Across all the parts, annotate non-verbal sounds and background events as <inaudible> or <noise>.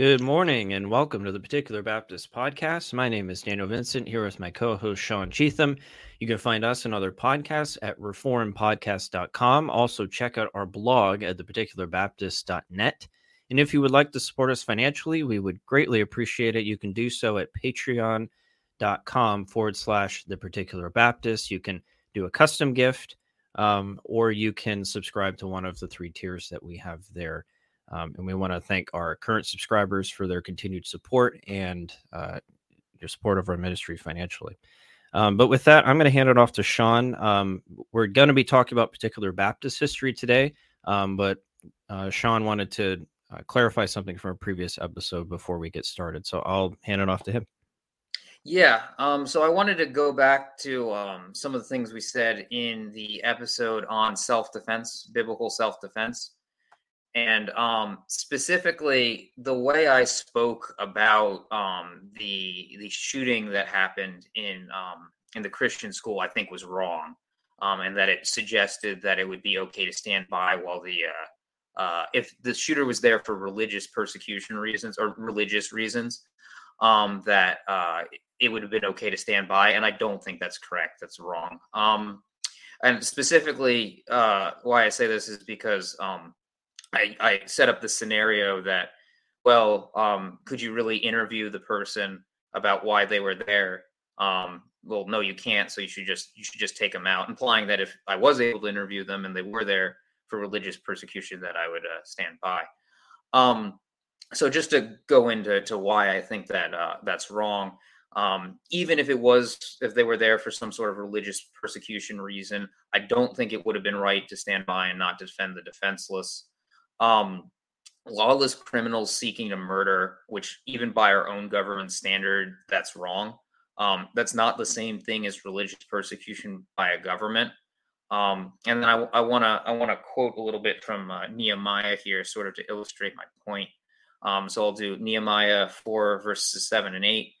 Good morning and welcome to the Particular Baptist Podcast. My name is Daniel Vincent here with my co host Sean Cheatham. You can find us and other podcasts at reformpodcast.com. Also, check out our blog at theparticularbaptist.net. And if you would like to support us financially, we would greatly appreciate it. You can do so at patreon.com forward slash the particular Baptist. You can do a custom gift um, or you can subscribe to one of the three tiers that we have there. Um, and we want to thank our current subscribers for their continued support and uh, your support of our ministry financially. Um, but with that, I'm going to hand it off to Sean. Um, we're going to be talking about particular Baptist history today, um, but uh, Sean wanted to uh, clarify something from a previous episode before we get started. So I'll hand it off to him. Yeah. Um, so I wanted to go back to um, some of the things we said in the episode on self defense, biblical self defense. And um, specifically, the way I spoke about um, the the shooting that happened in um, in the Christian school, I think was wrong, um, and that it suggested that it would be okay to stand by while the uh, uh, if the shooter was there for religious persecution reasons or religious reasons, um, that uh, it would have been okay to stand by. And I don't think that's correct. That's wrong. Um, and specifically, uh, why I say this is because I, I, set up the scenario that, well, um, could you really interview the person about why they were there? Um, well, no, you can't. So you should just you should just take them out, implying that if I was able to interview them and they were there for religious persecution, that I would uh, stand by. Um, so just to go into to why I think that uh, that's wrong um, even if it was if they were there for some sort of religious persecution reason i don't think it would have been right to stand by and not defend the defenseless um, lawless criminals seeking to murder which even by our own government standard that's wrong. Um, that's not the same thing as religious persecution by a government. Um, and i want to i want to quote a little bit from uh, nehemiah here sort of to illustrate my point. Um, so i'll do nehemiah 4 verses 7 and 8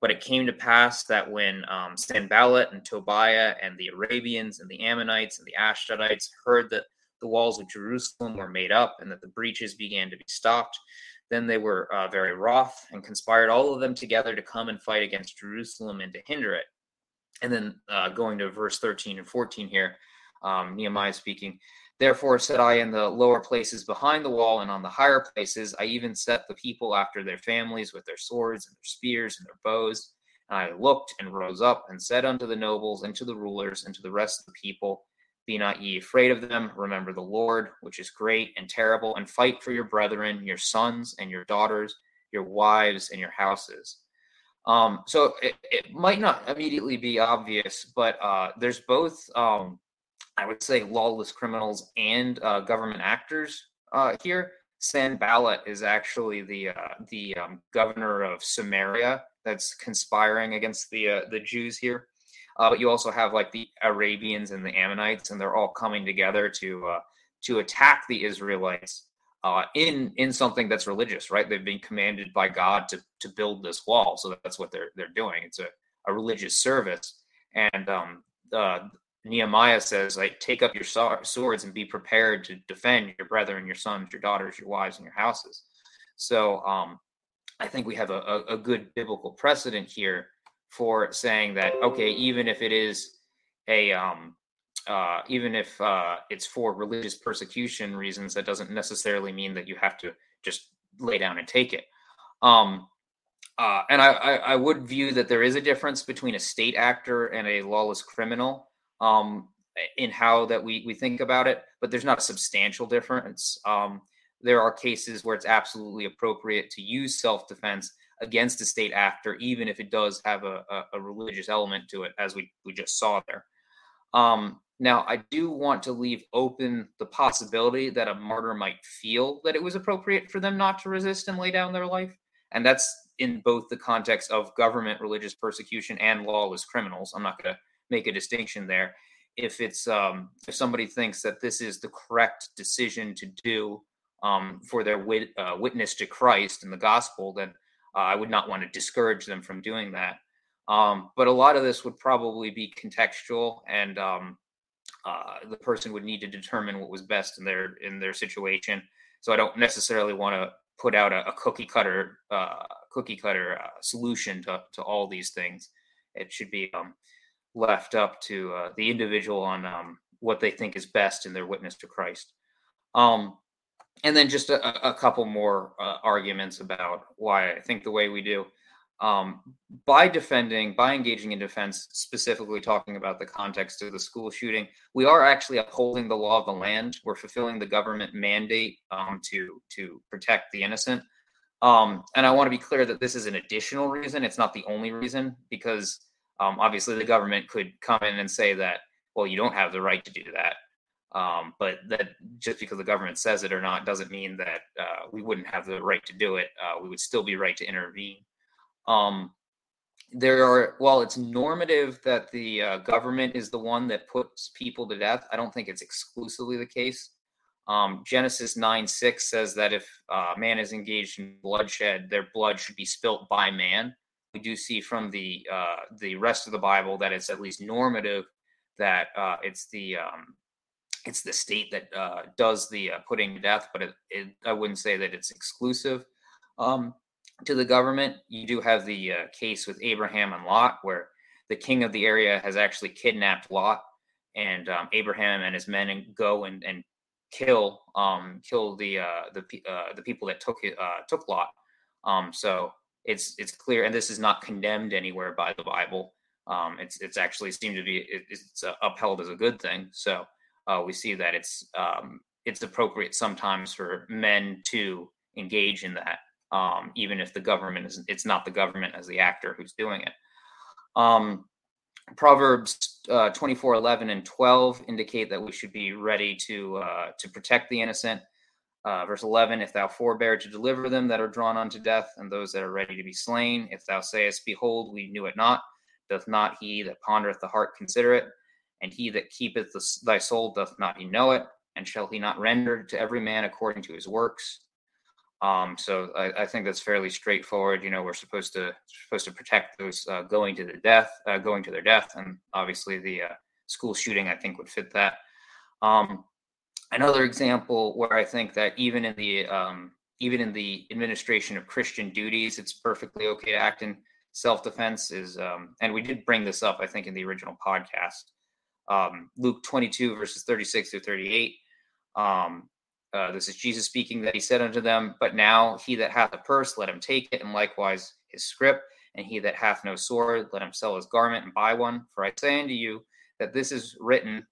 but it came to pass that when um, Sanballat and Tobiah and the Arabians and the Ammonites and the Ashdodites heard that the walls of Jerusalem were made up and that the breaches began to be stopped, then they were uh, very wroth and conspired all of them together to come and fight against Jerusalem and to hinder it. And then uh, going to verse 13 and 14 here, um, Nehemiah speaking, Therefore said I in the lower places behind the wall and on the higher places, I even set the people after their families with their swords and their spears and their bows. And I looked and rose up and said unto the nobles and to the rulers and to the rest of the people, Be not ye afraid of them. Remember the Lord, which is great and terrible, and fight for your brethren, your sons and your daughters, your wives and your houses. Um, so it, it might not immediately be obvious, but uh, there's both um, I would say lawless criminals and uh, government actors uh, here. Sanballat is actually the uh, the um, governor of Samaria that's conspiring against the uh, the Jews here. Uh, but you also have like the Arabians and the Ammonites, and they're all coming together to uh, to attack the Israelites uh, in in something that's religious, right? They've been commanded by God to to build this wall, so that's what they're they're doing. It's a, a religious service, and um, uh, Nehemiah says, like, take up your swords and be prepared to defend your brethren, your sons, your daughters, your wives, and your houses. So um, I think we have a, a, a, good biblical precedent here for saying that, okay, even if it is a, um, uh, even if uh, it's for religious persecution reasons, that doesn't necessarily mean that you have to just lay down and take it. Um, uh, and I, I, I would view that there is a difference between a state actor and a lawless criminal um, in how that we we think about it, but there's not a substantial difference. Um, there are cases where it's absolutely appropriate to use self defense against a state actor, even if it does have a, a, a religious element to it, as we, we just saw there. Um, now, I do want to leave open the possibility that a martyr might feel that it was appropriate for them not to resist and lay down their life. And that's in both the context of government religious persecution and lawless criminals. I'm not going to make a distinction there. If it's um, if somebody thinks that this is the correct decision to do um, for their wit, uh, witness to Christ and the gospel, then uh, I would not want to discourage them from doing that. Um, but a lot of this would probably be contextual, and um, uh, the person would need to determine what was best in their in their situation. So I don't necessarily want to put out a, a cookie cutter uh, cookie cutter uh, solution to, to all these things. It should be um, left up to uh, the individual on um, what they think is best in their witness to Christ. Um, and then just a, a couple more uh, arguments about why I think the way we do. Um, by defending, by engaging in defense, specifically talking about the context of the school shooting, we are actually upholding the law of the land. We're fulfilling the government mandate um, to to protect the innocent. Um, and I want to be clear that this is an additional reason. It's not the only reason, because um, obviously the government could come in and say that, well, you don't have the right to do that. Um, but that just because the government says it or not doesn't mean that uh, we wouldn't have the right to do it. Uh, we would still be right to intervene. Um, there are, while it's normative that the uh, government is the one that puts people to death, I don't think it's exclusively the case. Um, Genesis 9 6 says that if uh, man is engaged in bloodshed, their blood should be spilt by man. We do see from the uh, the rest of the Bible that it's at least normative that uh, it's the um, it's the state that uh, does the uh, putting to death, but it, it, I wouldn't say that it's exclusive um, to the government. You do have the uh, case with Abraham and Lot, where the king of the area has actually kidnapped Lot, and um, Abraham and his men go and, and kill um, kill the uh, the uh, the people that took uh, took Lot. Um, so it's it's clear, and this is not condemned anywhere by the Bible. Um, it's it's actually seemed to be it, it's upheld as a good thing. So uh, we see that it's um, it's appropriate sometimes for men to engage in that, um, even if the government is it's not the government as the actor who's doing it. Um, Proverbs uh, 24, 11, and 12 indicate that we should be ready to uh, to protect the innocent. Uh, verse 11, if thou forbear to deliver them that are drawn unto death, and those that are ready to be slain, if thou sayest, Behold, we knew it not, doth not he that pondereth the heart consider it? And he that keepeth the, thy soul doth not he know it? And shall he not render to every man according to his works? Um, so I, I, think that's fairly straightforward. You know, we're supposed to supposed to protect those uh, going to the death, uh, going to their death, and obviously the uh, school shooting I think would fit that. Um, another example where I think that even in the um, even in the administration of Christian duties, it's perfectly okay to act in self defense. Is um, and we did bring this up I think in the original podcast um, Luke 22, verses 36 through 38. Um, uh, this is Jesus speaking that he said unto them, But now he that hath a purse, let him take it, and likewise his scrip. And he that hath no sword, let him sell his garment and buy one. For I say unto you that this is written,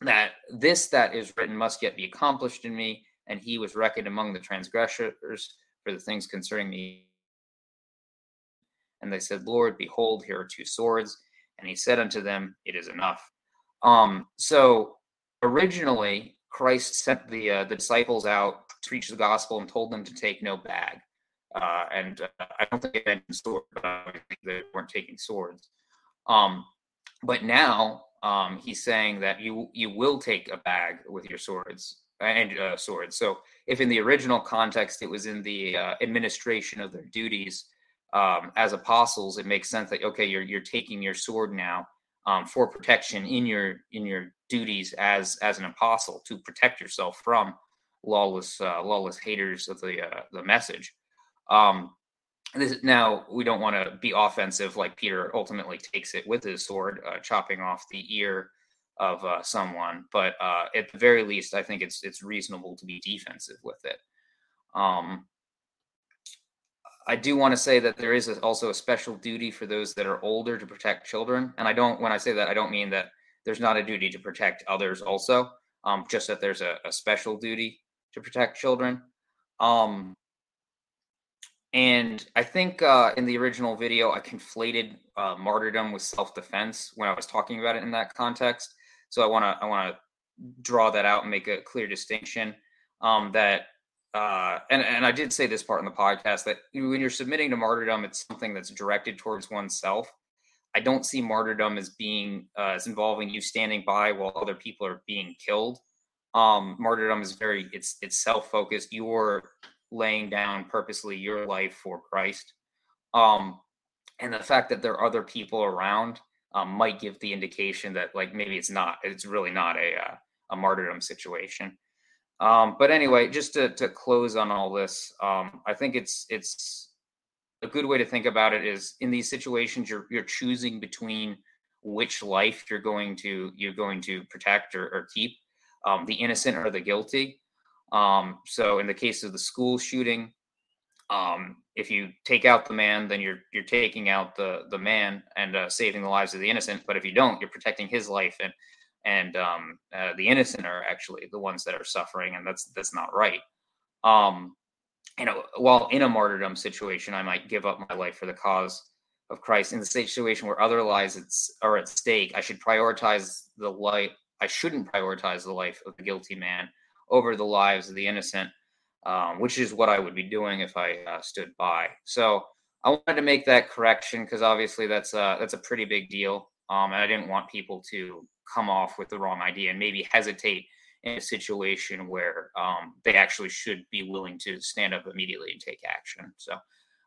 that this that is written must yet be accomplished in me. And he was reckoned among the transgressors for the things concerning me. And they said, Lord, behold, here are two swords. And he said unto them, It is enough. Um, so originally, Christ sent the uh, the disciples out to preach the gospel and told them to take no bag. Uh, and uh, I don't think they mentioned sword, they weren't taking swords. Um, but now um, he's saying that you you will take a bag with your swords and uh, swords. So if in the original context it was in the uh, administration of their duties um, as apostles, it makes sense that okay, you're you're taking your sword now um, for protection in your in your duties as as an apostle to protect yourself from lawless uh, lawless haters of the uh, the message. Um, this, now we don't want to be offensive like Peter ultimately takes it with his sword, uh, chopping off the ear of uh, someone. But uh, at the very least, I think it's it's reasonable to be defensive with it. Um, I do want to say that there is also a special duty for those that are older to protect children. And I don't, when I say that, I don't mean that there's not a duty to protect others also, um, just that there's a, a, special duty to protect children. Um, and I think uh, in the original video, I conflated uh, martyrdom with self-defense when I was talking about it in that context. So I want to I want to draw that out and make a clear distinction um, that uh, and and I did say this part in the podcast that when you're submitting to martyrdom, it's something that's directed towards oneself. I don't see martyrdom as being uh, as involving you standing by while other people are being killed. Um, martyrdom is very it's it's self focused. You're laying down purposely your life for Christ. Um, and the fact that there are other people around um, might give the indication that like maybe it's not it's really not a uh, a martyrdom situation. Um, but anyway, just to, to close on all this, um, I think it's it's a good way to think about it is in these situations you're you're choosing between which life you're going to you're going to protect or, or keep, um, the innocent or the guilty. Um, so in the case of the school shooting, um, if you take out the man, then you're you're taking out the the man and uh, saving the lives of the innocent. But if you don't, you're protecting his life and and um, uh, the innocent are actually the ones that are suffering, and that's that's not right. Um, you know, while in a martyrdom situation, I might give up my life for the cause of Christ. In the situation where other lives are at stake, I should prioritize the life. I shouldn't prioritize the life of the guilty man over the lives of the innocent, um, which is what I would be doing if I uh, stood by. So I wanted to make that correction because obviously that's a, that's a pretty big deal, um, and I didn't want people to come off with the wrong idea and maybe hesitate in a situation where um, they actually should be willing to stand up immediately and take action. So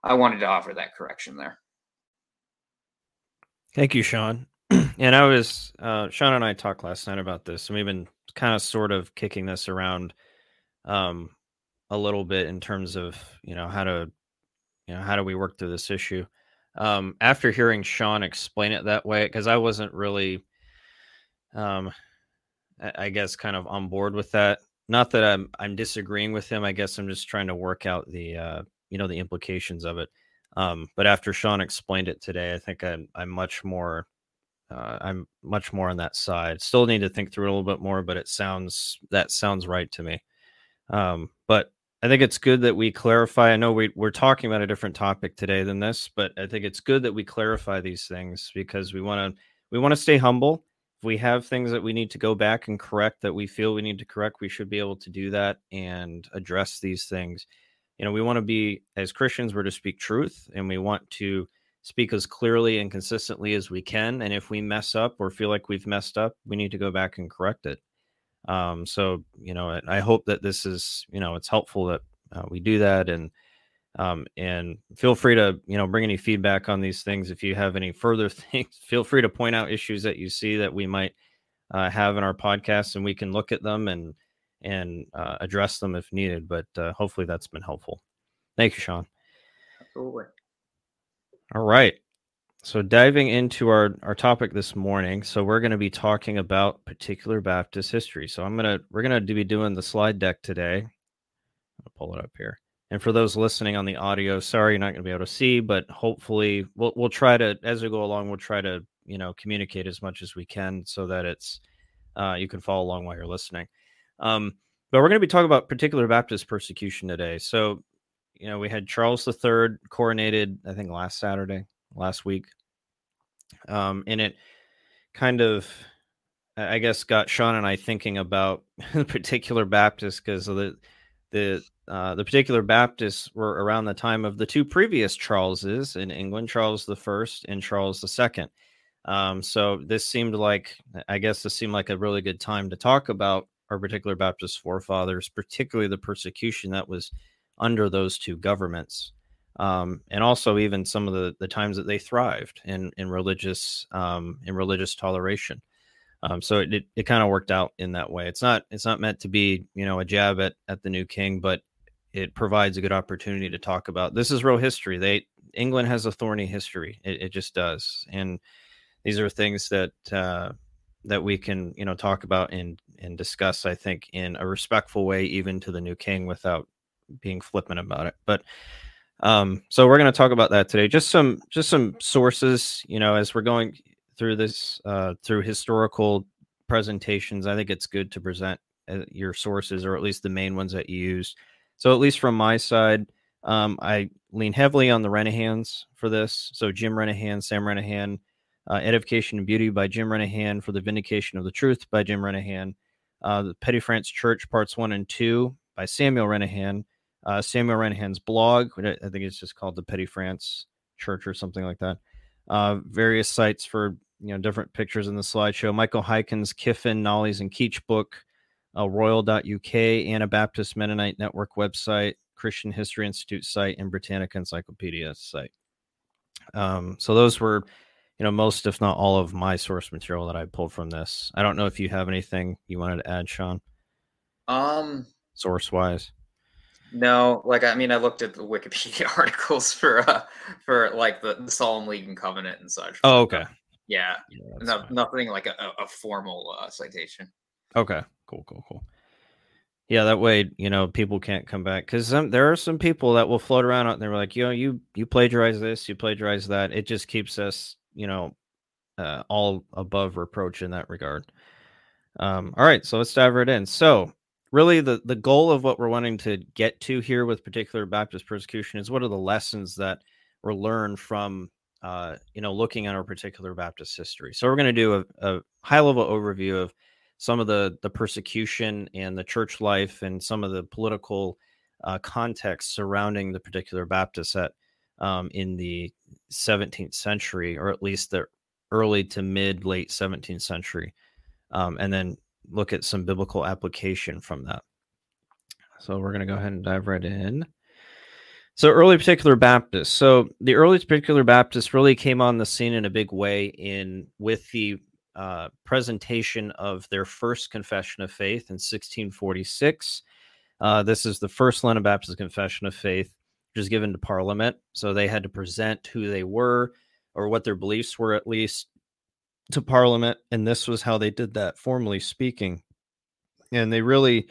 I wanted to offer that correction there. Thank you, Sean. <clears throat> and I was uh, Sean and I talked last night about this, and we've been kind of sort of kicking this around um, a little bit in terms of you know how to you know how do we work through this issue. Um, after hearing Sean explain it that way, because I wasn't really um, I guess kind of on board with that. Not that I'm I'm disagreeing with him. I guess I'm just trying to work out the uh, you know the implications of it. Um, but after Sean explained it today, I think I'm I'm much more uh, I'm much more on that side. Still need to think through a little bit more, but it sounds that sounds right to me. Um, but I think it's good that we clarify. I know we, we're talking about a different topic today than this, but I think it's good that we clarify these things because we want to we want to stay humble If we have things that we need to go back and correct that we feel we need to correct, we should be able to do that and address these things. You know, we want to be, as Christians, we're to speak truth and we want to speak as clearly and consistently as we can. And if we mess up or feel like we've messed up, we need to go back and correct it. Um, so, you know, I hope that this is, you know, it's helpful that uh, we do that. And, um, and feel free to, you know, bring any feedback on these things. If you have any further <laughs> things, feel free to point out issues that you see that we might uh, have in our podcast, and we can look at them and and uh, address them if needed. But uh, hopefully, that's been helpful. Thank you, Sean. Absolutely. All right. So diving into our our topic this morning, so we're going to be talking about particular Baptist history. So I'm gonna we're gonna be doing the slide deck today. I'll pull it up here. And for those listening on the audio, sorry you're not going to be able to see, but hopefully we'll we'll try to as we go along, we'll try to you know communicate as much as we can so that it's uh, you can follow along while you're listening. Um, but we're going to be talking about particular Baptist persecution today. So you know we had Charles III coronated, I think last Saturday, last week, um, and it kind of I guess got Sean and I thinking about <laughs> the particular Baptist because the the uh, the particular Baptists were around the time of the two previous Charleses in England, Charles the First and Charles the Second. Um, so this seemed like, I guess, this seemed like a really good time to talk about our particular Baptist forefathers, particularly the persecution that was under those two governments, um, and also even some of the the times that they thrived in in religious um, in religious toleration. Um, so it, it, it kind of worked out in that way. It's not it's not meant to be you know a jab at at the new king, but it provides a good opportunity to talk about this is real history. They England has a thorny history. It, it just does, and these are things that uh, that we can you know talk about and and discuss. I think in a respectful way, even to the new king, without being flippant about it. But um, so we're going to talk about that today. Just some just some sources. You know, as we're going through this uh, through historical presentations, I think it's good to present uh, your sources or at least the main ones that you use. So at least from my side, um, I lean heavily on the Renihans for this. So Jim Renihan, Sam Renihan, uh, Edification and Beauty by Jim Renihan, for the Vindication of the Truth by Jim Renihan, uh, the Petty France Church Parts One and Two by Samuel Renihan, uh, Samuel Renihan's blog, I think it's just called the Petty France Church or something like that uh, various sites for you know different pictures in the slideshow. Michael Haykin's Kiffin, Knollys, and Keach book, uh, Royal.uk, Anabaptist Mennonite Network website, Christian History Institute site, and Britannica Encyclopedia site. Um, so those were, you know, most if not all of my source material that I pulled from this. I don't know if you have anything you wanted to add, Sean. Um, source wise? No, like I mean, I looked at the Wikipedia <laughs> articles for uh for like the, the Solemn League and Covenant and such. Oh, okay. Yeah, yeah no, nothing like a, a formal uh, citation. Okay, cool, cool, cool. Yeah, that way you know people can't come back because there are some people that will float around and they're like, you know, you you plagiarize this, you plagiarize that. It just keeps us, you know, uh, all above reproach in that regard. Um, all right, so let's dive right in. So really the the goal of what we're wanting to get to here with particular Baptist persecution is what are the lessons that were learned from uh, you know looking at our particular Baptist history. So we're going to do a, a, high level overview of some of the the persecution and the church life and some of the political uh, context surrounding the particular Baptist at um, in the 17th century, or at least the early to mid late 17th century, um, and then look at some biblical application from that. So we're going to go ahead and dive right in. So early particular Baptists. So the early particular Baptists really came on the scene in a big way in with the uh, presentation of their first confession of faith in 1646. Uh, this is the first London Baptist Confession of Faith, which was given to Parliament. So they had to present who they were or what their beliefs were, at least, to Parliament, and this was how they did that, formally speaking. And they really,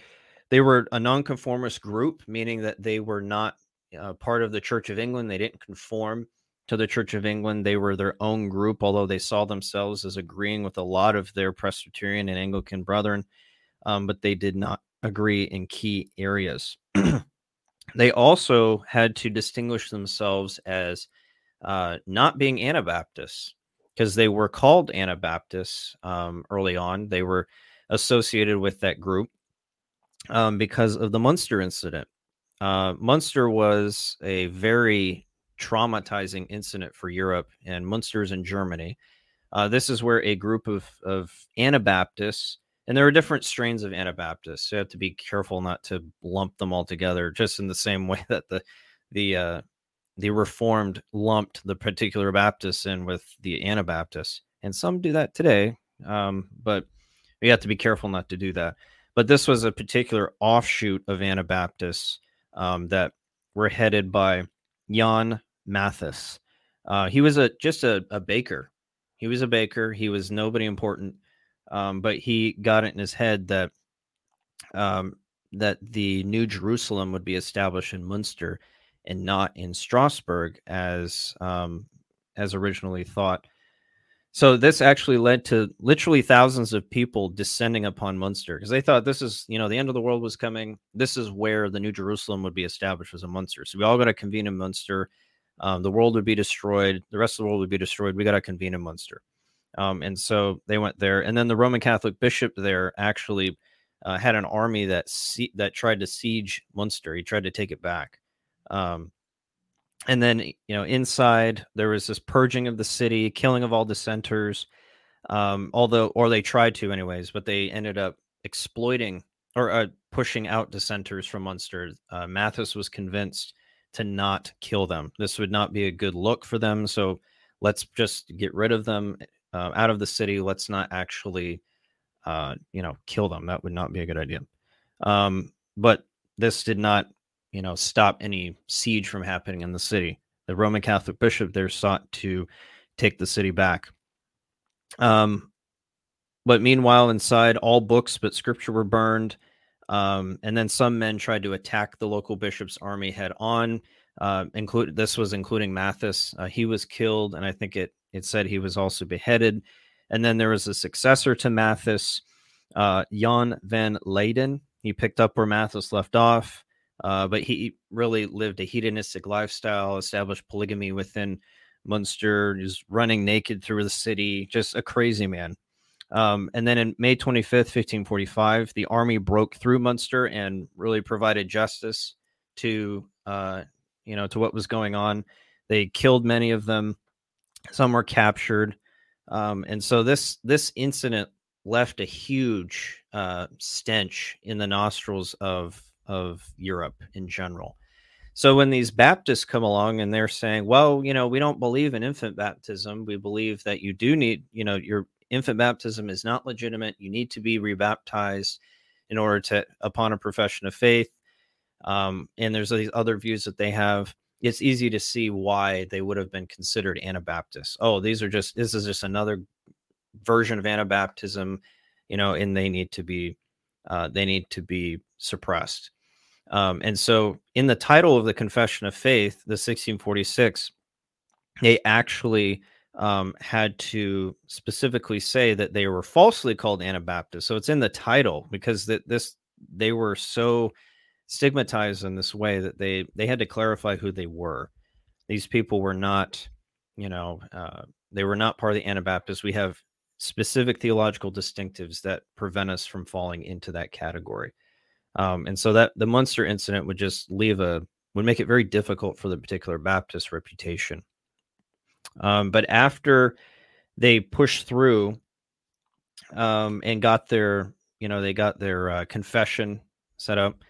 they were a nonconformist group, meaning that they were not uh, part of the Church of England. They didn't conform to the Church of England. They were their own group, although they saw themselves as agreeing with a lot of their Presbyterian and Anglican brethren, um, but they did not agree in key areas. <clears throat> they also had to distinguish themselves as uh, not being Anabaptists because they were called Anabaptists um, early on. They were associated with that group um, because of the Munster incident. Uh, Munster was a very traumatizing incident for Europe, and Munster's in Germany. Uh, this is where a group of, of Anabaptists, and there are different strains of Anabaptists. So you have to be careful not to lump them all together, just in the same <laughs> way that the the uh, the Reformed lumped the particular Baptists in with the Anabaptists, and some do that today. Um, but we have to be careful not to do that. But this was a particular offshoot of Anabaptists um, that were headed by Jan Mathis. Uh, he was a just a, a, baker. He was a baker. He was nobody important, um, but he got it in his head that um, that the New Jerusalem would be established in Munster, and not in Strasbourg as um, as originally thought. So this actually led to literally thousands of people descending upon Munster because they thought this is, you know, the end of the world was coming. This is where the New Jerusalem would be established as a Munster. So we all got to convene in Munster. Um, the world would be destroyed. The rest of the world would be destroyed. We got to convene in Munster. Um, and so they went there. And then the Roman Catholic bishop there actually uh, had an army that sie- that tried to siege Munster. He tried to take it back. Um, and then you know inside there was this purging of the city, killing of all dissenters. Um, although, or they tried to, anyways, but they ended up exploiting or uh, pushing out dissenters from Munster. Uh, Mathys was convinced to not kill them. This would not be a good look for them. So let's just get rid of them uh, out of the city. Let's not actually, uh, you know, kill them. That would not be a good idea. Um, but this did not you know, stop any siege from happening in the city. The Roman Catholic bishop there sought to take the city back. Um, but meanwhile, inside, all books but scripture were burned. Um, and then some men tried to attack the local bishop's army head on. Uh, include this was including Mathis. Uh, he was killed, and I think it it said he was also beheaded. And then there was a successor to Mathis, uh, Jan van Leyden. He picked up where Mathis left off. Uh, but he really lived a hedonistic lifestyle, established polygamy within Munster, just running naked through the city, just a crazy man. Um, and then in May 25th, 1545, the army broke through Munster and really provided justice to, uh, you know, to what was going on. They killed many of them. Some were captured. Um, and so this this incident left a huge uh, stench in the nostrils of of Europe in general. So when these Baptists come along and they're saying, well, you know, we don't believe in infant baptism. We believe that you do need, you know, your infant baptism is not legitimate. You need to be rebaptized in order to upon a profession of faith. Um, and there's these other views that they have. It's easy to see why they would have been considered Anabaptists. Oh, these are just this is just another version of Anabaptism, you know, and they need to be uh, they need to be suppressed. Um, and so, in the title of the Confession of Faith, the 1646, they actually um, had to specifically say that they were falsely called Anabaptists. So it's in the title because that this they were so stigmatized in this way that they they had to clarify who they were. These people were not, you know, uh, they were not part of the Anabaptists. We have specific theological distinctives that prevent us from falling into that category. Um, and so that the Munster incident would just leave a would make it very difficult for the particular Baptist reputation. Um, but after they pushed through um, and got their, you know, they got their uh, confession set up,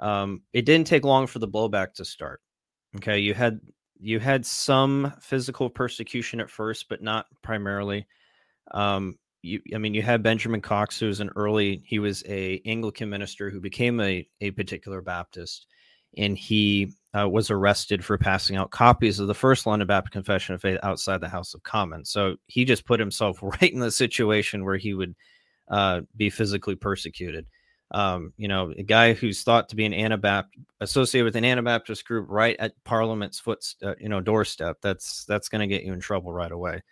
um, it didn't take long for the blowback to start. Okay, you had you had some physical persecution at first, but not primarily. Um, you, I mean, you had Benjamin Cox, who was an early, he was a Anglican minister who became a, a particular Baptist, and he uh, was arrested for passing out copies of the first London Baptist Confession of Faith outside the House of Commons. So he just put himself <laughs> right in the situation where he would uh, be physically persecuted. Um, you know, a guy who's thought to be an Anabaptist, associated with an Anabaptist group, right at Parliament's foot, uh, you know, doorstep. That's that's going to get you in trouble right away.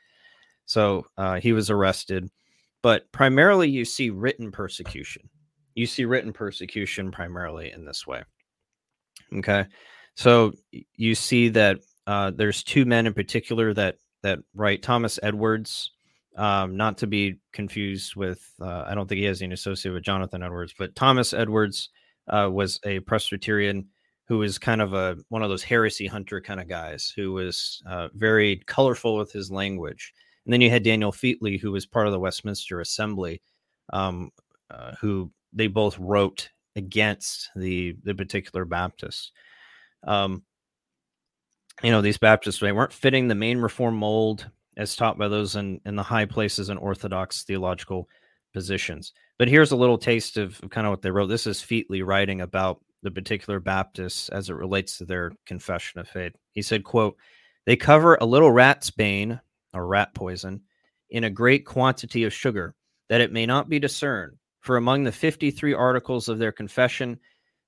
So uh, he was arrested, but primarily you see written persecution. You see written persecution primarily in this way. Okay, so you see that uh, there's two men in particular that that write Thomas Edwards, um, not to be confused with. Uh, I don't think he has any associated with Jonathan Edwards, but Thomas Edwards uh, was a Presbyterian who was kind of a one of those heresy hunter kind of guys who was uh, very colorful with his language and then you had Daniel Featley, who was part of the Westminster Assembly, um, uh, who they both wrote against the the particular Baptists. Um, you know, these Baptists they weren't fitting the main reform mold as taught by those in in the high places and orthodox theological positions. But here's a little taste of, of kind of what they wrote. This is Featley writing about the particular Baptists as it relates to their confession of faith. He said, "quote They cover a little rat's bane or rat poison, in a great quantity of sugar, that it may not be discerned. For among the 53 articles of their confession,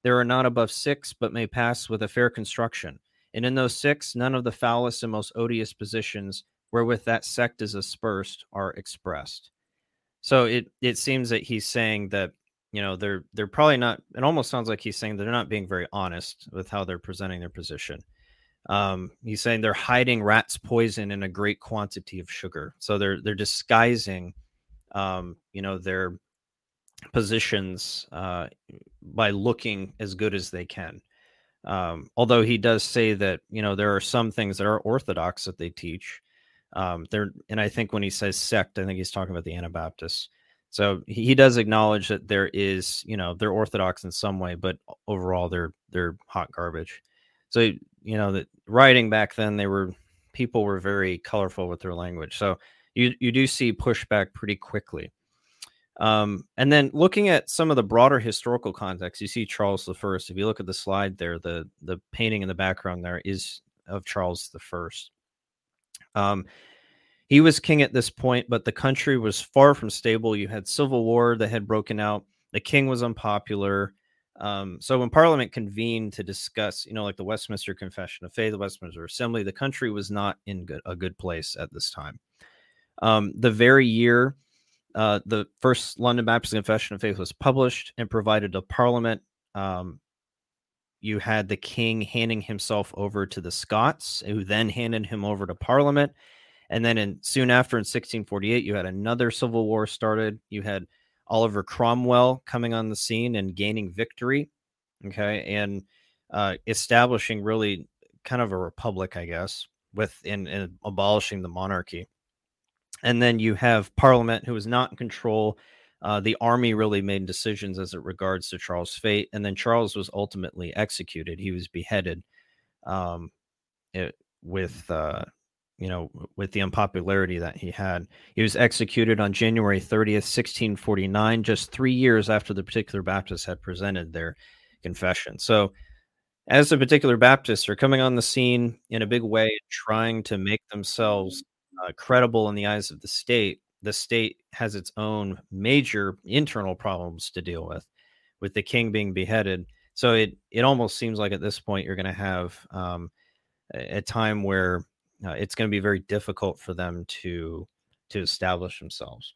there are not above six, but may pass with a fair construction. And in those six, none of the foulest and most odious positions wherewith that sect is aspersed are expressed. So it it seems that he's saying that you know they're they're probably not. It almost sounds like he's saying they're not being very honest with how they're presenting their position. Um, he's saying they're hiding rat's poison in a great quantity of sugar. So they're they're disguising, um, you know, their positions uh, by looking as good as they can. Um, although he does say that you know there are some things that are orthodox that they teach. Um, there, and I think when he says sect, I think he's talking about the Anabaptists. So he, he does acknowledge that there is, you know, they're orthodox in some way, but overall they're they're hot garbage. So you know that writing back then they were people were very colorful with their language. So you you do see pushback pretty quickly. Um, and then looking at some of the broader historical context, you see Charles the First. If you look at the slide there, the the painting in the background there is of Charles the First. Um, he was king at this point, but the country was far from stable. You had civil war that had broken out. The king was unpopular. Um, so when Parliament convened to discuss, you know, like the Westminster Confession of Faith, the Westminster Assembly, the country was not in good, a good place at this time. Um, the very year uh, the first London Baptist Confession of Faith was published and provided to Parliament, um, you had the king handing himself over to the Scots, who then handed him over to Parliament. And then in soon after in 1648, you had another civil war started. You had Oliver Cromwell coming on the scene and gaining victory. Okay. And uh, establishing really kind of a republic, I guess, with in, in abolishing the monarchy. And then you have Parliament, who is not in control. Uh, the army really made decisions as it regards to Charles' fate, and then Charles was ultimately executed. He was beheaded um, it, with uh, you know, with the unpopularity that he had. He was executed on January 30th, 1649, just three years after the particular Baptists had presented their confession. So, as the particular Baptists are coming on the scene in a big way, trying to make themselves uh, credible in the eyes of the state, the state has its own major internal problems to deal with, with the king being beheaded. So it it almost seems like at this point you're going to have um, a, a time where uh, it's going to be very difficult for them to to establish themselves.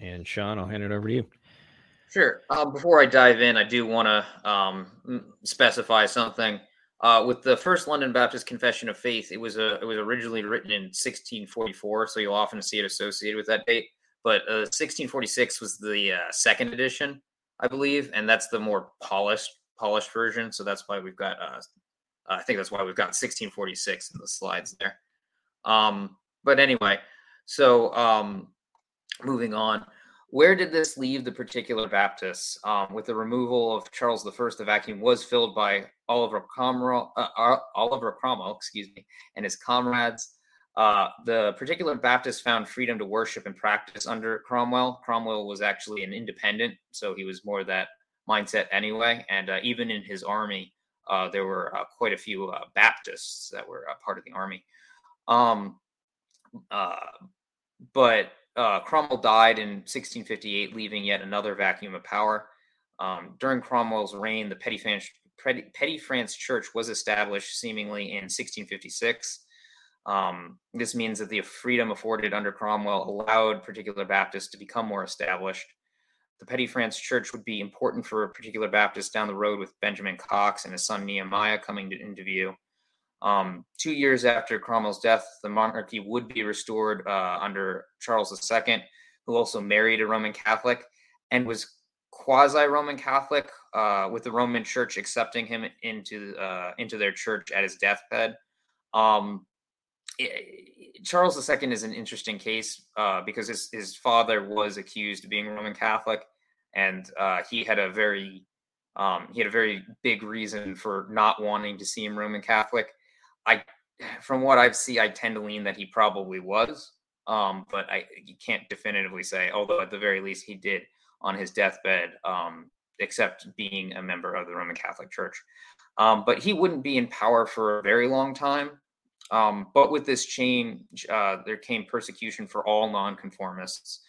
And Sean, I'll hand it over to you. Sure. Uh, before I dive in, I do want to um, specify something. Uh, with the first London Baptist Confession of Faith, it was a it was originally written in 1644, so you'll often see it associated with that date. But uh, 1646 was the uh, second edition, I believe, and that's the more polished polished version. So that's why we've got uh, I think that's why we've got 1646 in the slides there. Um, but anyway, so um, moving on, where did this leave the particular Baptists? Um, with the removal of Charles I, the vacuum was filled by Oliver Cromwell, uh, uh, Oliver Cromwell, excuse me, and his comrades. Uh, the particular Baptists found freedom to worship and practice under Cromwell. Cromwell was actually an independent, so he was more that mindset anyway. And uh, even in his army, there were uh, quite a few uh, Baptists that were part of the army. Um, uh, but uh, Cromwell died in 1658, leaving yet another vacuum of power. Um, during Cromwell's reign, the Petty France, Petty France Church was established seemingly in 1656. Um, this means that the freedom afforded under Cromwell allowed particular Baptists to become more established the Petty France Church would be important for a particular Baptist down the road with Benjamin Cox and his son Nehemiah coming to, into view. Um, two years after Cromwell's death, the monarchy would be restored uh, under Charles II, who also married a Roman Catholic and was quasi Roman Catholic, uh, with the Roman Church accepting him into uh, into their church at his deathbed. Um, Charles II is an interesting case uh, because his, his father was accused of being Roman Catholic, and uh, he had a very um, he had a very big reason for not wanting to see him Roman Catholic. I, from what I've seen, I tend to lean that he probably was, um, but I you can't definitively say. Although at the very least, he did on his deathbed um, accept being a member of the Roman Catholic Church. Um, but he wouldn't be in power for a very long time. Um, but with this change, uh, there came persecution for all nonconformists.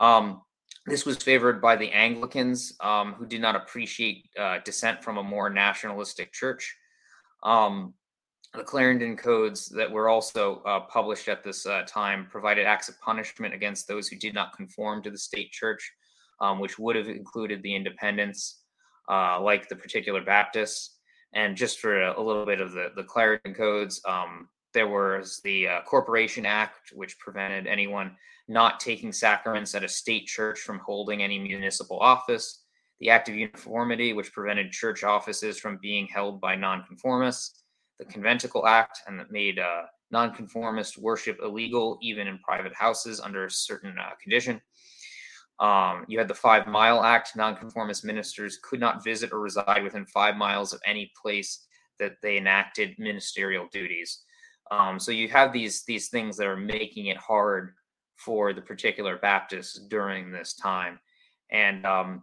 Um, this was favored by the Anglicans, um, who did not appreciate uh, dissent from a more nationalistic church. Um, the Clarendon Codes that were also uh, published at this uh, time provided acts of punishment against those who did not conform to the state church, um, which would have included the independents, uh, like the particular Baptists. And just for a, a little bit of the, the Clarendon Codes, um, there was the uh, Corporation Act, which prevented anyone not taking sacraments at a state church from holding any municipal office, the Act of Uniformity, which prevented church offices from being held by nonconformists, the Conventicle Act, and that made uh, nonconformist worship illegal even in private houses under a certain uh, condition. Um, you had the Five Mile Act. Nonconformist ministers could not visit or reside within five miles of any place that they enacted ministerial duties. Um, so you have these these things that are making it hard for the particular Baptists during this time. And um,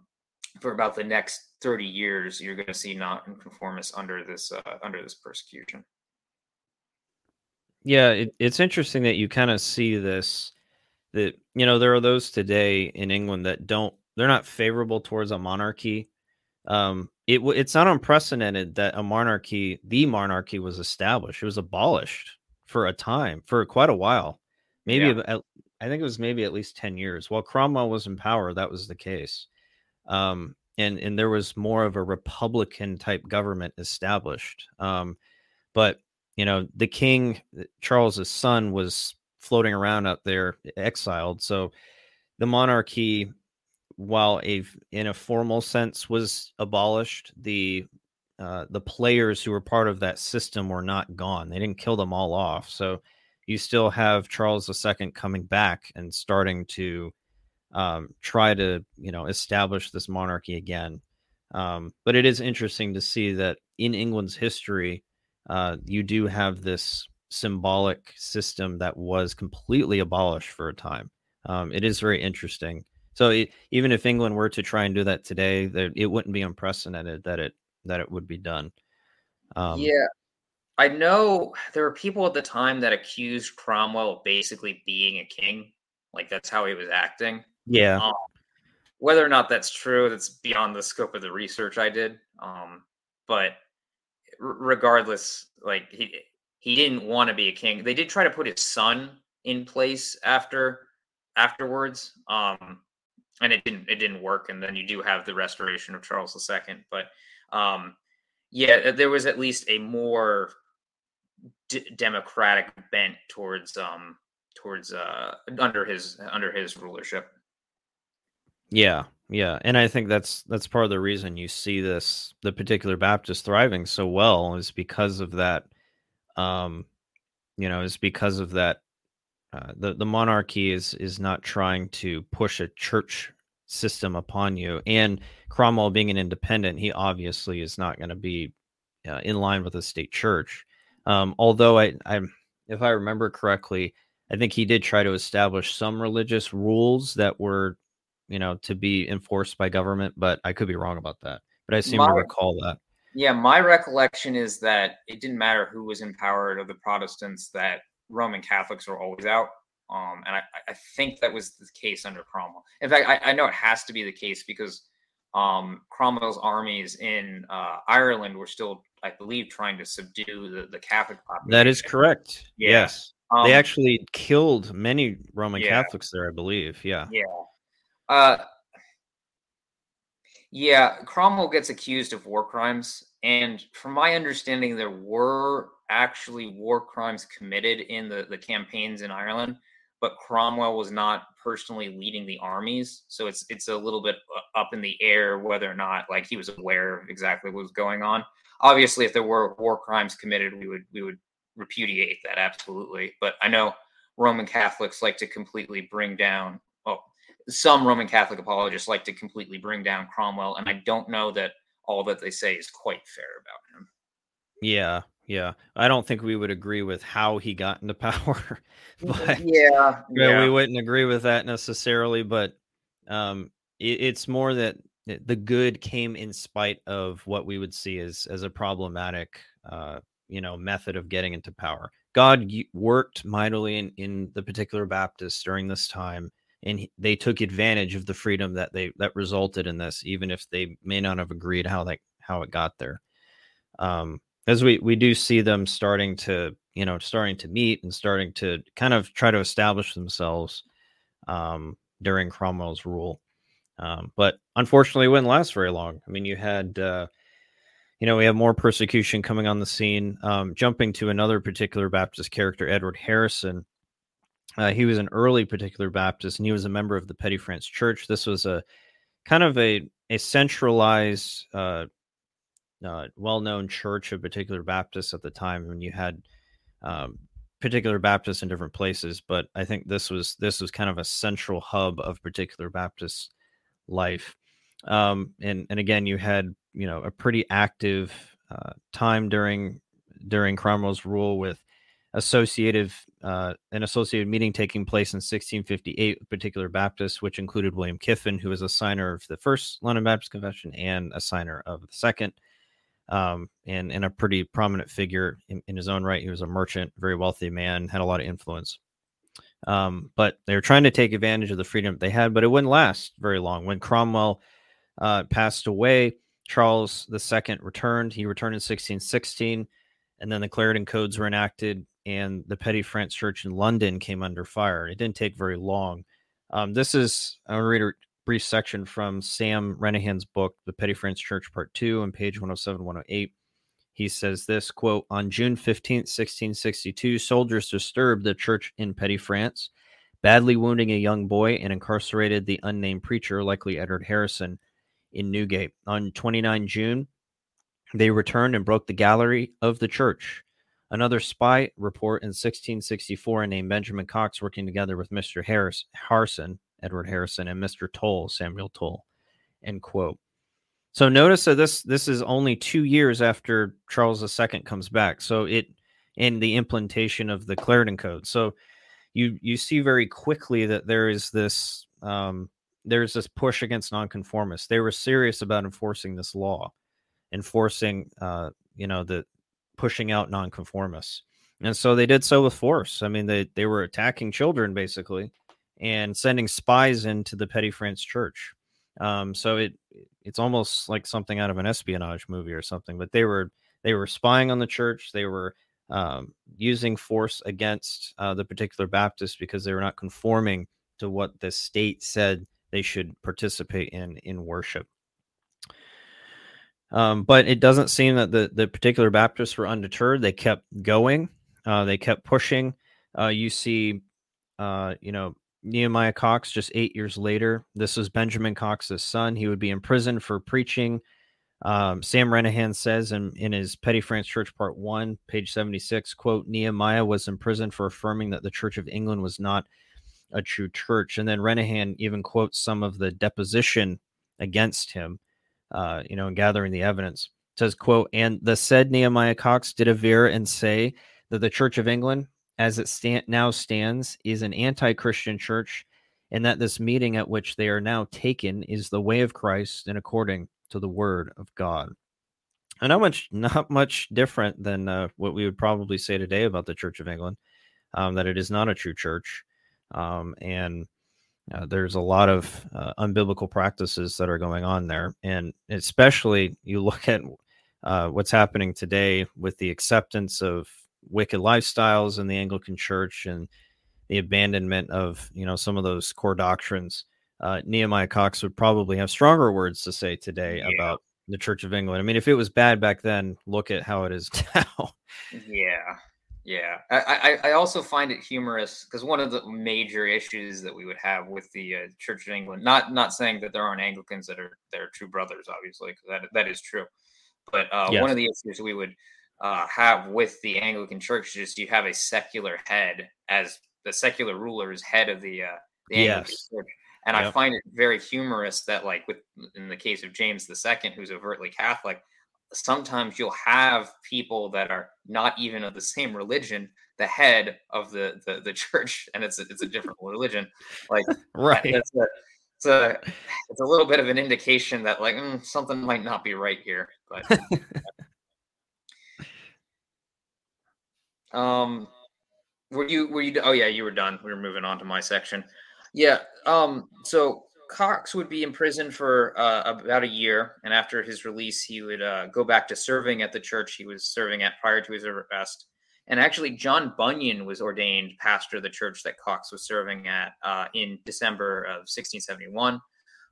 for about the next 30 years, you're going to see nonconformists under this uh, under this persecution. Yeah, it, it's interesting that you kind of see this. That you know there are those today in England that don't they're not favorable towards a monarchy. Um, it it's not unprecedented that a monarchy, the monarchy, was established. It was abolished for a time, for quite a while, maybe yeah. I think it was maybe at least 10 years. While Cromwell was in power, that was the case. Um, and, and there was more of a Republican type government established. Um, but, you know, the king, Charles's son, was floating around out there exiled. So the monarchy, while a, in a formal sense was abolished, the uh, the players who were part of that system were not gone. They didn't kill them all off. So you still have Charles II coming back and starting to um, try to, you know, establish this monarchy again. Um, but it is interesting to see that in England's history, uh, you do have this symbolic system that was completely abolished for a time. Um, it is very interesting. So it, even if England were to try and do that today, that it wouldn't be unprecedented that it that it would be done. Um, yeah, I know there were people at the time that accused Cromwell of basically being a king, like that's how he was acting. Yeah. Um, whether or not that's true, that's beyond the scope of the research I did. Um, but r- regardless, like he he didn't want to be a king. They did try to put his son in place after afterwards, um, and it didn't it didn't work. And then you do have the restoration of Charles II, but um, yeah, there was at least a more d- democratic bent towards um towards uh under his under his rulership. Yeah, yeah, and I think that's that's part of the reason you see this the particular Baptist thriving so well is because of that. Um, you know, is because of that. Uh, the the monarchy is is not trying to push a church system upon you, and Cromwell being an independent, he obviously is not going to be uh, in line with the state church. Um, although I, I, if I remember correctly, I think he did try to establish some religious rules that were, you know, to be enforced by government. But I could be wrong about that. But I seem my, to recall that. Yeah, my recollection is that it didn't matter who was in power of the Protestants; that Roman Catholics were always out. Um, and I, I, think that was the case under Cromwell. In fact, I, I know it has to be the case because um, Cromwell's armies in uh, Ireland were still I believe, trying to subdue the, the Catholic population. That is correct. Yeah. Yes. Um, they actually killed many Roman yeah. Catholics there, I believe. Yeah. Yeah. Uh, yeah, Cromwell gets accused of war crimes. And from my understanding, there were actually war crimes committed in the, the campaigns in Ireland, but Cromwell was not personally leading the armies. So it's it's a little bit uh, up in the air whether or not like he was aware of exactly what was going on. Obviously if there were war crimes committed we would we would repudiate that absolutely. But i know roman catholics like to completely bring down well some roman catholic apologists like to completely bring down cromwell and i don't know that all that they say is quite fair about him. Yeah yeah i don't think we would agree with how he got into <laughs> power but yeah, yeah we wouldn't agree with that necessarily but um it, it's more that the good came in spite of what we would see as as a problematic uh you know method of getting into power. God worked mightily in in the particular baptists during this time and they took advantage of the freedom that they that resulted in this even if they may not have agreed how that how it got there. Um as we we do see them starting to you know starting to meet and starting to kind of try to establish themselves um during cromwell's rule um, but unfortunately, it wouldn't last very long. I mean, you had, uh, you know, we have more persecution coming on the scene. Um, jumping to another particular Baptist character, Edward Harrison. Uh, he was an early particular Baptist, and he was a member of the Petty France Church. This was a kind of a a centralized, uh, uh, well-known church of particular Baptists at the time. When you had um, particular Baptists in different places, but I think this was this was kind of a central hub of particular Baptist life. Um, and and again, you had you know a pretty active uh, time during during Cromwell's rule with associative uh, an associated meeting taking place in 1658 with particular Baptists, which included William Kiffin, who was a signer of the first London Baptist Confession and a signer of the second. Um, and, and a pretty prominent figure in, in his own right. He was a merchant, very wealthy man, had a lot of influence. Um, but they were trying to take advantage of the freedom they had, but it wouldn't last very long. When Cromwell uh, passed away, Charles II returned. He returned in 1616, and then the Clarendon Codes were enacted, and the Petty France Church in London came under fire. It didn't take very long. Um, this is, I'm going to read brief section from Sam Renihan's book, The Petty France Church, Part 2, on page 107, 108 he says this quote on june 15 1662 soldiers disturbed the church in petty france badly wounding a young boy and incarcerated the unnamed preacher likely edward harrison in newgate. On 29 june they returned and broke the gallery of the church. Another spy report in 1664 named benjamin cox working together with mr harris harrison edward harrison and mr toll samuel toll end quote So notice that this this is only two years after Charles II comes back. So it in the implementation of the Clarendon Code. So you you see very quickly that there is this um, there's this push against nonconformists. They were serious about enforcing this law, enforcing uh, you know the pushing out nonconformists, and so they did so with force. I mean, they they were attacking children basically and sending spies into the Petty France Church. Um, so it it's almost like something out of an espionage movie or something. But they were they were spying on the church. They were um, using force against uh, the particular Baptists because they were not conforming to what the state said they should participate in in worship. Um, but it doesn't seem that the the particular Baptists were undeterred. They kept going. Uh, they kept pushing. Uh, you see, uh, you know, Nehemiah Cox just eight years later. This was Benjamin Cox's son. He would be in prison for preaching. Um, Sam Renihan says in, in his Petty France Church Part 1, page 76, quote, Nehemiah was in prison for affirming that the Church of England was not a true church. And then Renihan even quotes some of the deposition against him, uh, you know, in gathering the evidence. It says, quote, and the said Nehemiah Cox did aver and say that the Church of England as it stand, now stands, is an anti Christian church, and that this meeting at which they are now taken is the way of Christ and according to the word of God. And not much, not much different than uh, what we would probably say today about the Church of England, um, that it is not a true church, um, and uh, there's a lot of uh, unbiblical practices that are going on there, and especially you look at uh, what's happening today with the acceptance of wicked lifestyles in the Anglican Church and the abandonment of you know some of those core doctrines. Uh, Nehemiah Cox would probably have stronger words to say today yeah. about the Church of England. I mean, if it was bad back then, look at how it is <laughs> now. yeah, yeah. I, I, I also find it humorous because one of the major issues that we would have with the uh, Church of England, not not saying that there aren't Anglicans that are that are true brothers, obviously, because that that is true. But uh, yes. one of the issues we would uh, have with the Anglican Church. Just you have a secular head as the secular ruler is head of the uh, the Anglican yes. Church, and yep. I find it very humorous that like with in the case of James II, who's overtly Catholic, sometimes you'll have people that are not even of the same religion the head of the the, the <laughs> church and it's a, it's a different religion like <laughs> right a, it's a it's a little bit of an indication that like mm, something might not be right here but <laughs> Um, were you were you? Oh yeah, you were done. We were moving on to my section. Yeah. Um. So Cox would be imprisoned for uh, about a year, and after his release, he would uh, go back to serving at the church he was serving at prior to his arrest. And actually, John Bunyan was ordained pastor of the church that Cox was serving at uh, in December of 1671.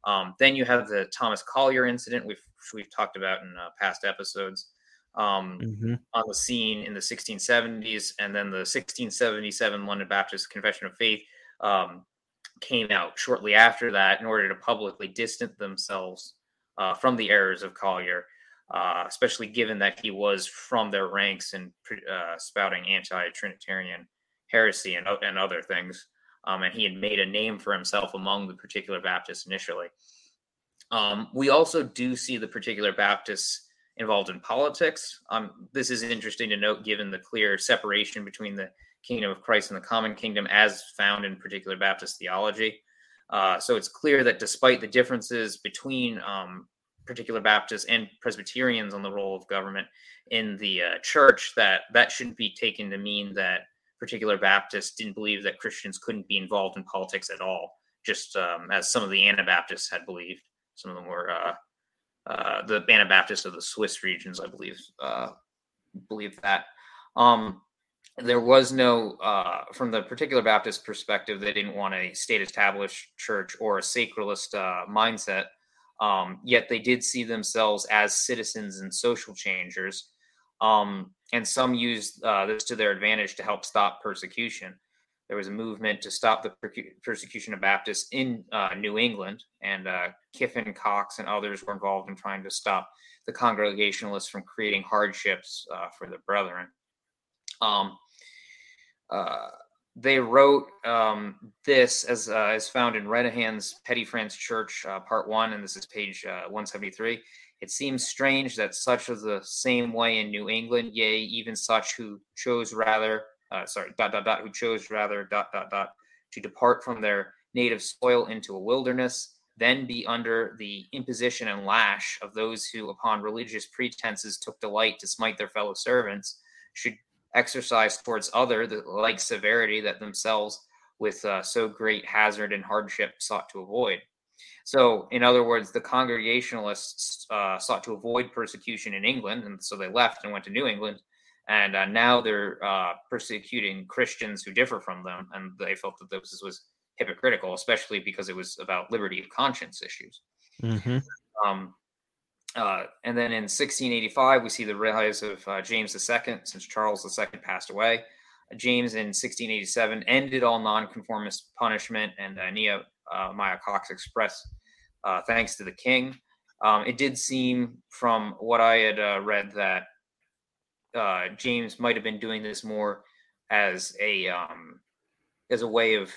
Um, then you have the Thomas Collier incident, which we've talked about in uh, past episodes um, mm-hmm. on the scene in the 1670s, and then the 1677 London Baptist Confession of Faith um, came out shortly after that in order to publicly distance themselves uh, from the errors of Collier, uh, especially given that he was from their ranks and uh, spouting anti-Trinitarian heresy and, and other things. Um, and he had made a name for himself among the particular Baptists initially. Um, we also do see the particular Baptists involved in politics. Um, this is interesting to note given the clear separation between the kingdom of Christ and the common kingdom as found in particular Baptist theology. Uh, so it's clear that despite the differences between um, particular Baptists and Presbyterians on the role of government in the uh, church, that that shouldn't be taken to mean that particular Baptists didn't believe that Christians couldn't be involved in politics at all, just um, as some of the Anabaptists had believed. Some of them were uh, uh, the Anabaptists of the Swiss regions, I believe, uh, believe that. Um, there was no, uh, from the particular Baptist perspective, they didn't want a state established church or a sacralist uh, mindset. Um, yet they did see themselves as citizens and social changers. Um, and some used uh, this to their advantage to help stop persecution there was a movement to stop the persecution of Baptists in uh, New England, and uh, Kiffin, Cox, and others were involved in trying to stop the Congregationalists from creating hardships uh, for the brethren. Um, uh, they wrote um, this as uh, as found in Renihan's Petty France Church, uh, Part One, and this is page 173. It seems strange that such of the same way in New England, yea, even such who chose rather, uh, sorry, dot, dot, dot, who chose rather, dot, dot, dot, to depart from their native soil into a wilderness, then be under the imposition and lash of those who, upon religious pretenses, took delight to smite their fellow servants, should exercise towards other the like severity that themselves with uh, so great hazard and hardship sought to avoid. So, in other words, the Congregationalists uh, sought to avoid persecution in England, and so they left and went to New England. And uh, now they're uh, persecuting Christians who differ from them, and they felt that this was hypocritical, especially because it was about liberty of conscience issues. Mm-hmm. Um, uh, and then in 1685, we see the rise of uh, James II, since Charles II passed away. James in 1687 ended all nonconformist punishment, and uh, Nehemiah Cox expressed uh, thanks to the king. Um, it did seem from what I had uh, read that uh, James might have been doing this more as a um, as a way of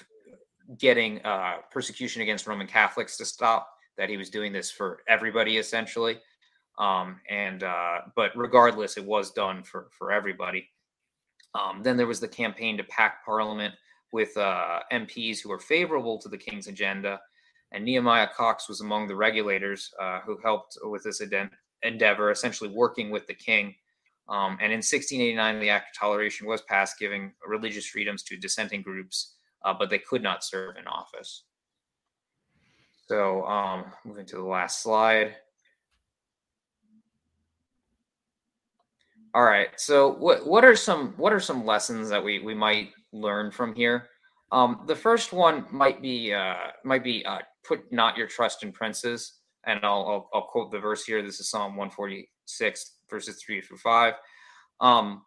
getting uh, persecution against Roman Catholics to stop. That he was doing this for everybody essentially, um, and uh, but regardless, it was done for for everybody. Um, then there was the campaign to pack Parliament with uh, MPs who were favorable to the king's agenda, and Nehemiah Cox was among the regulators uh, who helped with this endeavor, essentially working with the king. Um, and in 1689, the Act of Toleration was passed, giving religious freedoms to dissenting groups, uh, but they could not serve in office. So, um, moving to the last slide. All right. So what what are some what are some lessons that we we might learn from here? Um, the first one might be uh, might be uh, put not your trust in princes, and I'll, I'll, I'll quote the verse here. This is Psalm one forty six verses three through five. Um,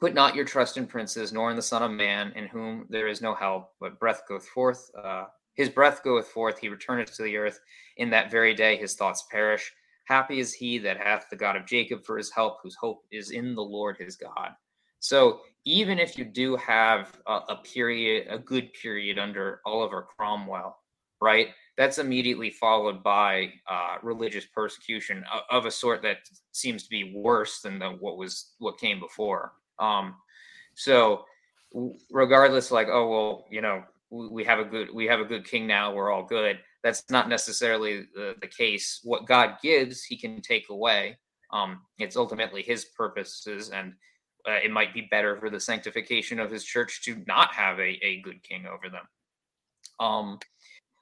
put not your trust in princes, nor in the Son of Man, in whom there is no help, but breath goeth forth. Uh, his breath goeth forth; he returneth to the earth. In that very day, his thoughts perish. Happy is he that hath the God of Jacob for his help, whose hope is in the Lord his God. So even if you do have a, a period, a good period under Oliver Cromwell, right? That's immediately followed by uh, religious persecution of, a sort that seems to be worse than the, what was what came before. Um, so regardless, like, oh well, you know, we have a good we have a good king now, we're all good that's not necessarily the, the case. What God gives, He can take away. Um, it's ultimately His purposes, and uh, it might be better for the sanctification of His church to not have a, a good king over them. Um,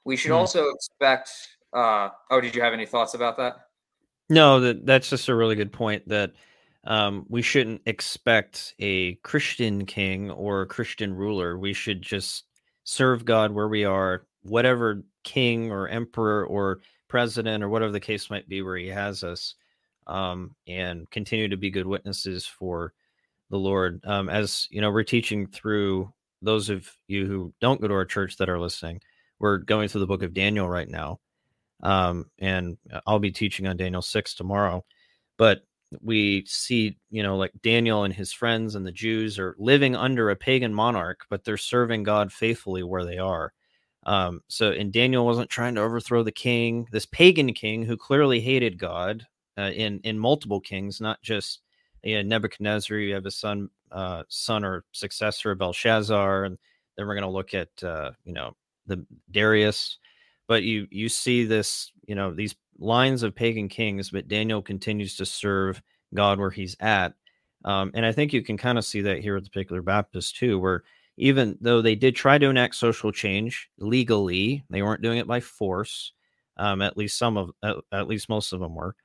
we should hmm. also expect. Uh, oh, did you have any thoughts about that? No, that that's just a really good point. That um, we shouldn't expect a Christian king or a Christian ruler. We should just serve God where we are, whatever king or emperor or president or whatever the case might be where he has us um, and continue to be good witnesses for the lord um, as you know we're teaching through those of you who don't go to our church that are listening we're going through the book of daniel right now um, and i'll be teaching on daniel 6 tomorrow but we see you know like daniel and his friends and the jews are living under a pagan monarch but they're serving god faithfully where they are um, so, and Daniel wasn't trying to overthrow the king, this pagan king who clearly hated God uh, in in multiple kings, not just you know, Nebuchadnezzar. You have a son, uh, son or successor, Belshazzar, and then we're going to look at uh, you know the Darius. But you you see this, you know, these lines of pagan kings, but Daniel continues to serve God where he's at. Um, and I think you can kind of see that here at the Particular Baptist too, where even though they did try to enact social change legally, they weren't doing it by force. Um, at least some of, at, at, least most of them were.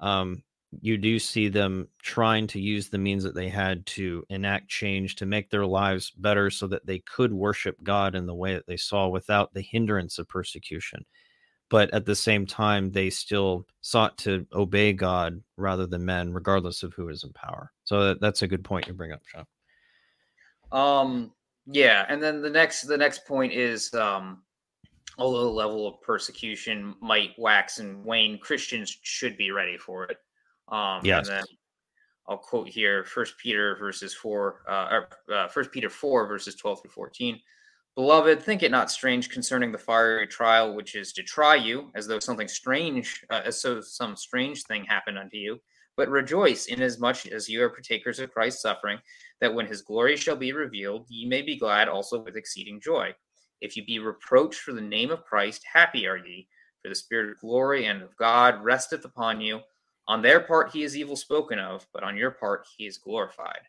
Um, you do see them trying to use the means that they had to enact change to make their lives better so that they could worship God in the way that they saw without the hindrance of persecution. But at the same time, they still sought to obey God rather than men, regardless of who is in power. So that, that's a good point you bring up, Sean. Um, yeah, and then the next the next point is um although the level of persecution might wax and wane, Christians should be ready for it. Um yes. and then I'll quote here First Peter verses four, uh, uh, First Peter four verses twelve through fourteen. Beloved, think it not strange concerning the fiery trial which is to try you, as though something strange, uh, as though some strange thing happened unto you. But rejoice inasmuch as you are partakers of Christ's suffering, that when his glory shall be revealed, ye may be glad also with exceeding joy. If you be reproached for the name of Christ, happy are ye, for the Spirit of glory and of God resteth upon you. On their part he is evil spoken of, but on your part he is glorified.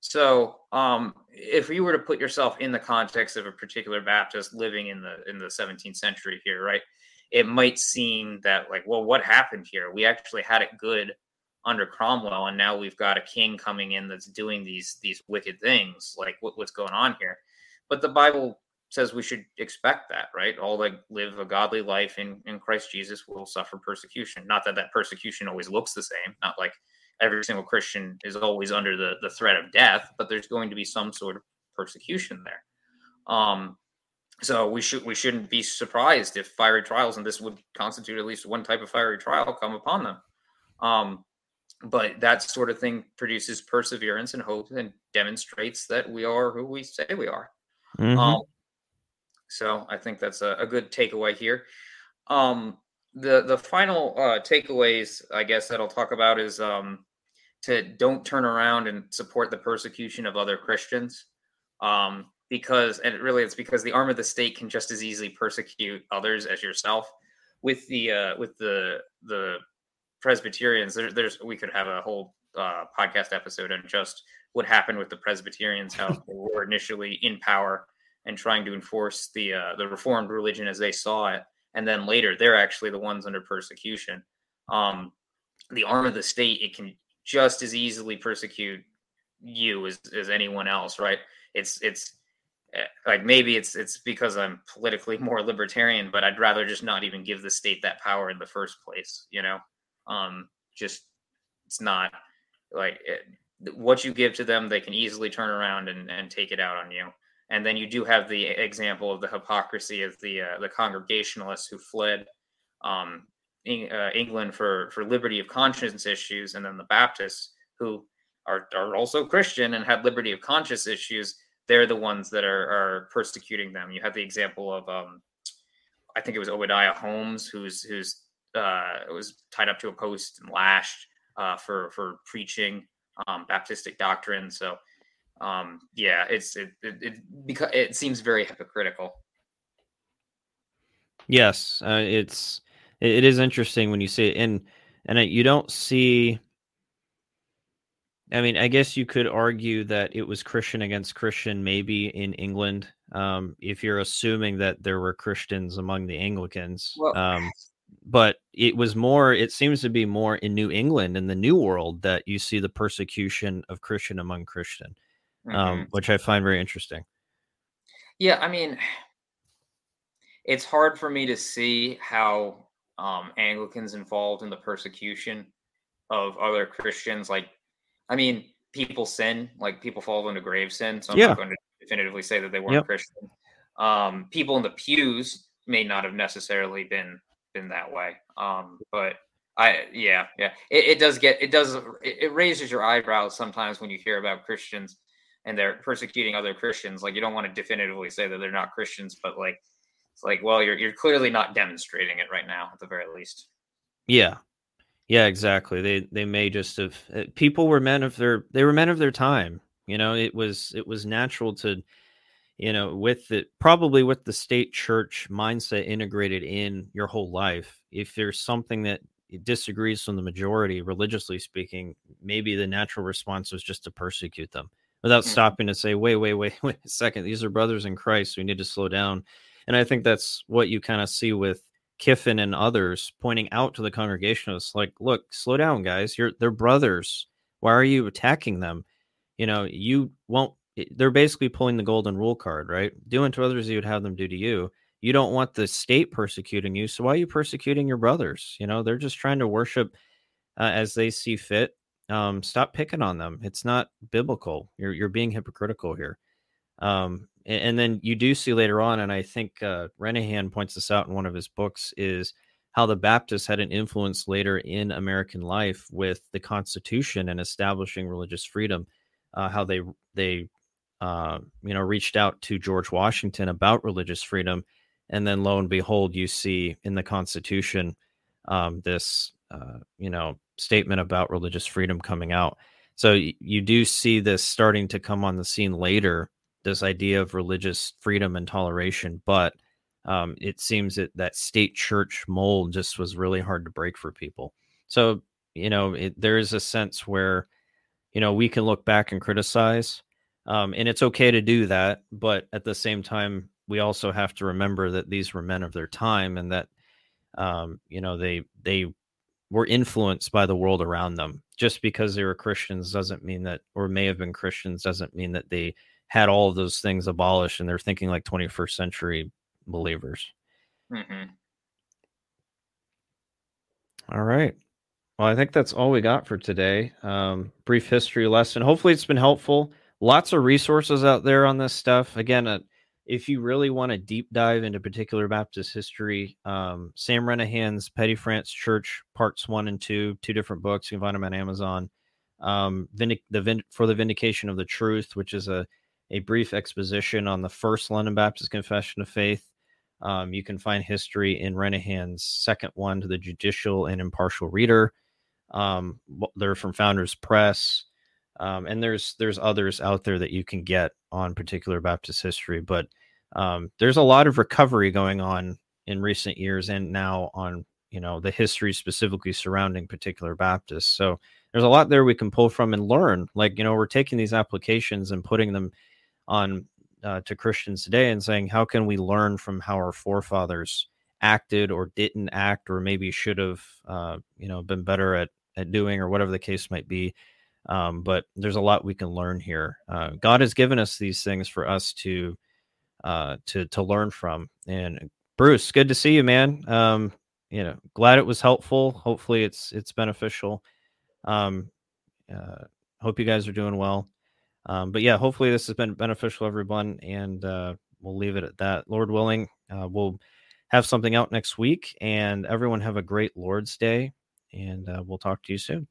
So, um, if you were to put yourself in the context of a particular Baptist living in the in the 17th century here, right, it might seem that like, well, what happened here? We actually had it good under Cromwell, and now we've got a king coming in that's doing these these wicked things. Like, what, what's going on here? But the Bible says we should expect that, right? All that live a godly life in in Christ Jesus will suffer persecution. Not that that persecution always looks the same. Not like every single Christian is always under the, the threat of death, but there's going to be some sort of persecution there. Um, so we should we shouldn't be surprised if fiery trials, and this would constitute at least one type of fiery trial, come upon them. Um, but that sort of thing produces perseverance and hope, and demonstrates that we are who we say we are. Mm-hmm. Um, so I think that's a, a good takeaway here. Um, the the final uh, takeaways, I guess, that I'll talk about is um, to don't turn around and support the persecution of other Christians, um, because and really it's because the arm of the state can just as easily persecute others as yourself. With the uh, with the the Presbyterians, there, there's we could have a whole uh, podcast episode on just what happened with the Presbyterians, how <laughs> they were initially in power and trying to enforce the uh, the Reformed religion as they saw it and then later they're actually the ones under persecution. Um, the arm of the state it can just as easily persecute you as, as anyone else, right? It's it's eh, like maybe it's it's because I'm politically <laughs> more libertarian, but I'd rather just not even give the state that power in the first place. You know, um, just it's not like it, eh, what you give to them, they can easily turn around and, and take it out on you. And then you do have the example of the hypocrisy of the uh, the Congregationalists who fled um, in, uh, England for for liberty of conscience issues, and then the Baptists who are are also Christian and have liberty of conscience issues. They're the ones that are are persecuting them. You have the example of um, I think it was Obadiah Holmes, who's who's uh, was tied up to a post and lashed uh, for for preaching um, Baptistic doctrine. So um yeah it's it it, it because it seems very hypocritical. Yes uh, it's it, it is interesting when you see it and and you don't see i mean i guess you could argue that it was christian against christian maybe in england um if you're assuming that there were christians among the anglicans well, um but it was more it seems to be more in new england in the new world that you see the persecution of christian among christian mm-hmm. um, which I find very interesting. Yeah, I mean, it's hard for me to see how um, Anglicans involved in the persecution of other Christians. Like, I mean, people sin, like people fall into grave sin. So I'm yeah. not going to definitively say that they weren't yep. Christian. Um, people in the pews may not have necessarily been been that way. Um, but I yeah yeah it, it does get it does it, it raises your eyebrows sometimes when you hear about Christians and they're persecuting other Christians, like you don't want to definitively say that they're not Christians, but like it's like, well, you're you're clearly not demonstrating it right now, at the very least. Yeah, yeah, exactly. They they may just have uh, people were men of their they were men of their time. You know, it was it was natural to, you know, with the probably with the state church mindset integrated in your whole life. If there's something that disagrees from the majority, religiously speaking, maybe the natural response was just to persecute them without mm-hmm. stopping to say, wait, wait, wait, <laughs> wait a second. These are brothers in Christ. We need to slow down. And I think that's what you kind of see with Kiffin and others pointing out to the congregationalists, like, look, slow down, guys. You're they're brothers. Why are you attacking them? You know, you won't. They're basically pulling the golden rule card, right? Do unto others you would have them do to you. You don't want the state persecuting you, so why are you persecuting your brothers? You know, they're just trying to worship uh, as they see fit um, stop picking on them. It's not biblical. You're you're being hypocritical here. Um, and, and, then you do see later on, and I think uh, Renihan points this out in one of his books, is how the Baptists had an influence later in American life with the Constitution and establishing religious freedom. Uh, how they they uh, you know, reached out to George Washington about religious freedom, and then lo and behold, you see in the Constitution um, this, uh, you know, statement about religious freedom coming out. So you do see this starting to come on the scene later, this idea of religious freedom and toleration, but um, it seems that that state church mold just was really hard to break for people. So you know, it, there is a sense where you know we can look back and criticize, um, and it's okay to do that, but at the same time, we also have to remember that these were men of their time, and that um, you know they they were influenced by the world around them. Just because they were Christians doesn't mean that, or may have been Christians, doesn't mean that they had all of those things abolished and they're thinking like 21st century believers. Mm-hmm. All right. Well, I think that's all we got for today. Um, brief history lesson. Hopefully, it's been helpful. Lots of resources out there on this stuff. Again, uh, if you really want to deep dive into particular Baptist history, um, Sam Renihan's Petty France Church Parts One and Two, two different books. You can find them on Amazon. Um, Vindic- the Vind- for the Vindication of the Truth, which is a a brief exposition on the first London Baptist Confession of Faith. Um, you can find history in Renihan's second one to the Judicious and Impartial Reader. Um, they're from Founders Press, um, and there's there's others out there that you can get on particular Baptist history. But um, there's a lot of recovery going on in recent years, and now on you know the history specifically surrounding particular Baptists. So there's a lot there we can pull from and learn. Like you know we're taking these applications and putting them on uh, to Christians today and saying, how can we learn from how our forefathers acted or didn't act, or maybe should have, uh, you know, been better at at doing, or whatever the case might be. Um, but there's a lot we can learn here. Uh, God has given us these things for us to uh, to to learn from. And Bruce, good to see you, man. Um, you know, glad it was helpful. Hopefully, it's it's beneficial. Um, uh, hope you guys are doing well. Um, but yeah, hopefully this has been beneficial, everyone, and uh, we'll leave it at that. Lord willing, uh, we'll have something out next week, and everyone have a great Lord's Day, and uh, we'll talk to you soon.